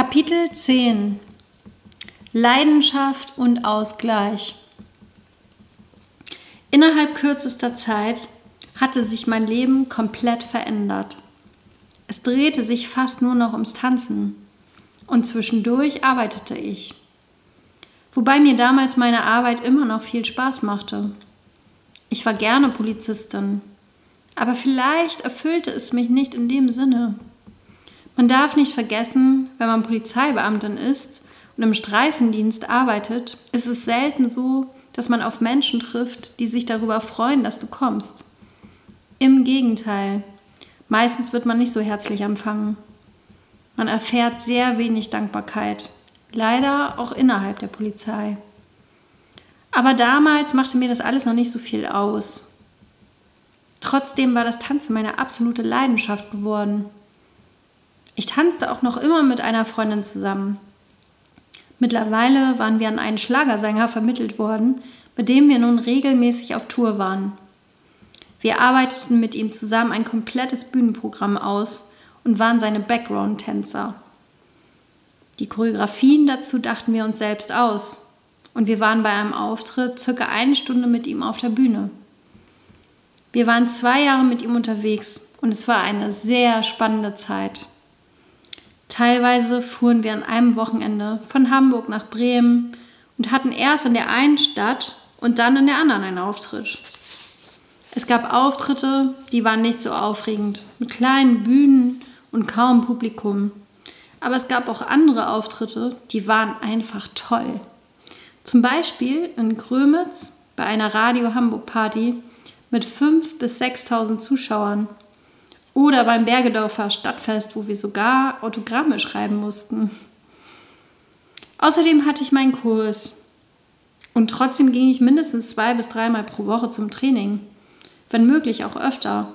Kapitel 10 Leidenschaft und Ausgleich Innerhalb kürzester Zeit hatte sich mein Leben komplett verändert. Es drehte sich fast nur noch ums Tanzen und zwischendurch arbeitete ich. Wobei mir damals meine Arbeit immer noch viel Spaß machte. Ich war gerne Polizistin, aber vielleicht erfüllte es mich nicht in dem Sinne. Man darf nicht vergessen, wenn man Polizeibeamtin ist und im Streifendienst arbeitet, ist es selten so, dass man auf Menschen trifft, die sich darüber freuen, dass du kommst. Im Gegenteil, meistens wird man nicht so herzlich empfangen. Man erfährt sehr wenig Dankbarkeit, leider auch innerhalb der Polizei. Aber damals machte mir das alles noch nicht so viel aus. Trotzdem war das Tanzen meine absolute Leidenschaft geworden. Ich tanzte auch noch immer mit einer Freundin zusammen. Mittlerweile waren wir an einen Schlagersänger vermittelt worden, mit dem wir nun regelmäßig auf Tour waren. Wir arbeiteten mit ihm zusammen ein komplettes Bühnenprogramm aus und waren seine Background-Tänzer. Die Choreografien dazu dachten wir uns selbst aus und wir waren bei einem Auftritt circa eine Stunde mit ihm auf der Bühne. Wir waren zwei Jahre mit ihm unterwegs und es war eine sehr spannende Zeit. Teilweise fuhren wir an einem Wochenende von Hamburg nach Bremen und hatten erst in der einen Stadt und dann in der anderen einen Auftritt. Es gab Auftritte, die waren nicht so aufregend, mit kleinen Bühnen und kaum Publikum. Aber es gab auch andere Auftritte, die waren einfach toll. Zum Beispiel in Grömitz bei einer Radio Hamburg Party mit 5.000 bis 6.000 Zuschauern oder beim Bergedorfer Stadtfest, wo wir sogar Autogramme schreiben mussten. Außerdem hatte ich meinen Kurs. Und trotzdem ging ich mindestens zwei bis dreimal pro Woche zum Training. Wenn möglich auch öfter.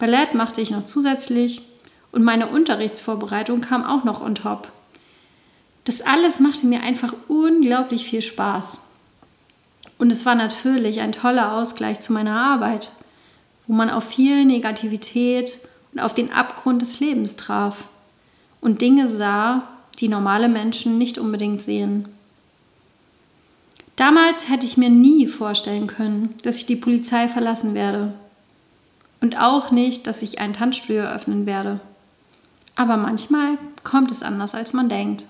Ballett machte ich noch zusätzlich und meine Unterrichtsvorbereitung kam auch noch on top. Das alles machte mir einfach unglaublich viel Spaß. Und es war natürlich ein toller Ausgleich zu meiner Arbeit wo man auf viel Negativität und auf den Abgrund des Lebens traf und Dinge sah, die normale Menschen nicht unbedingt sehen. Damals hätte ich mir nie vorstellen können, dass ich die Polizei verlassen werde. Und auch nicht, dass ich ein Tanzstudio öffnen werde. Aber manchmal kommt es anders, als man denkt.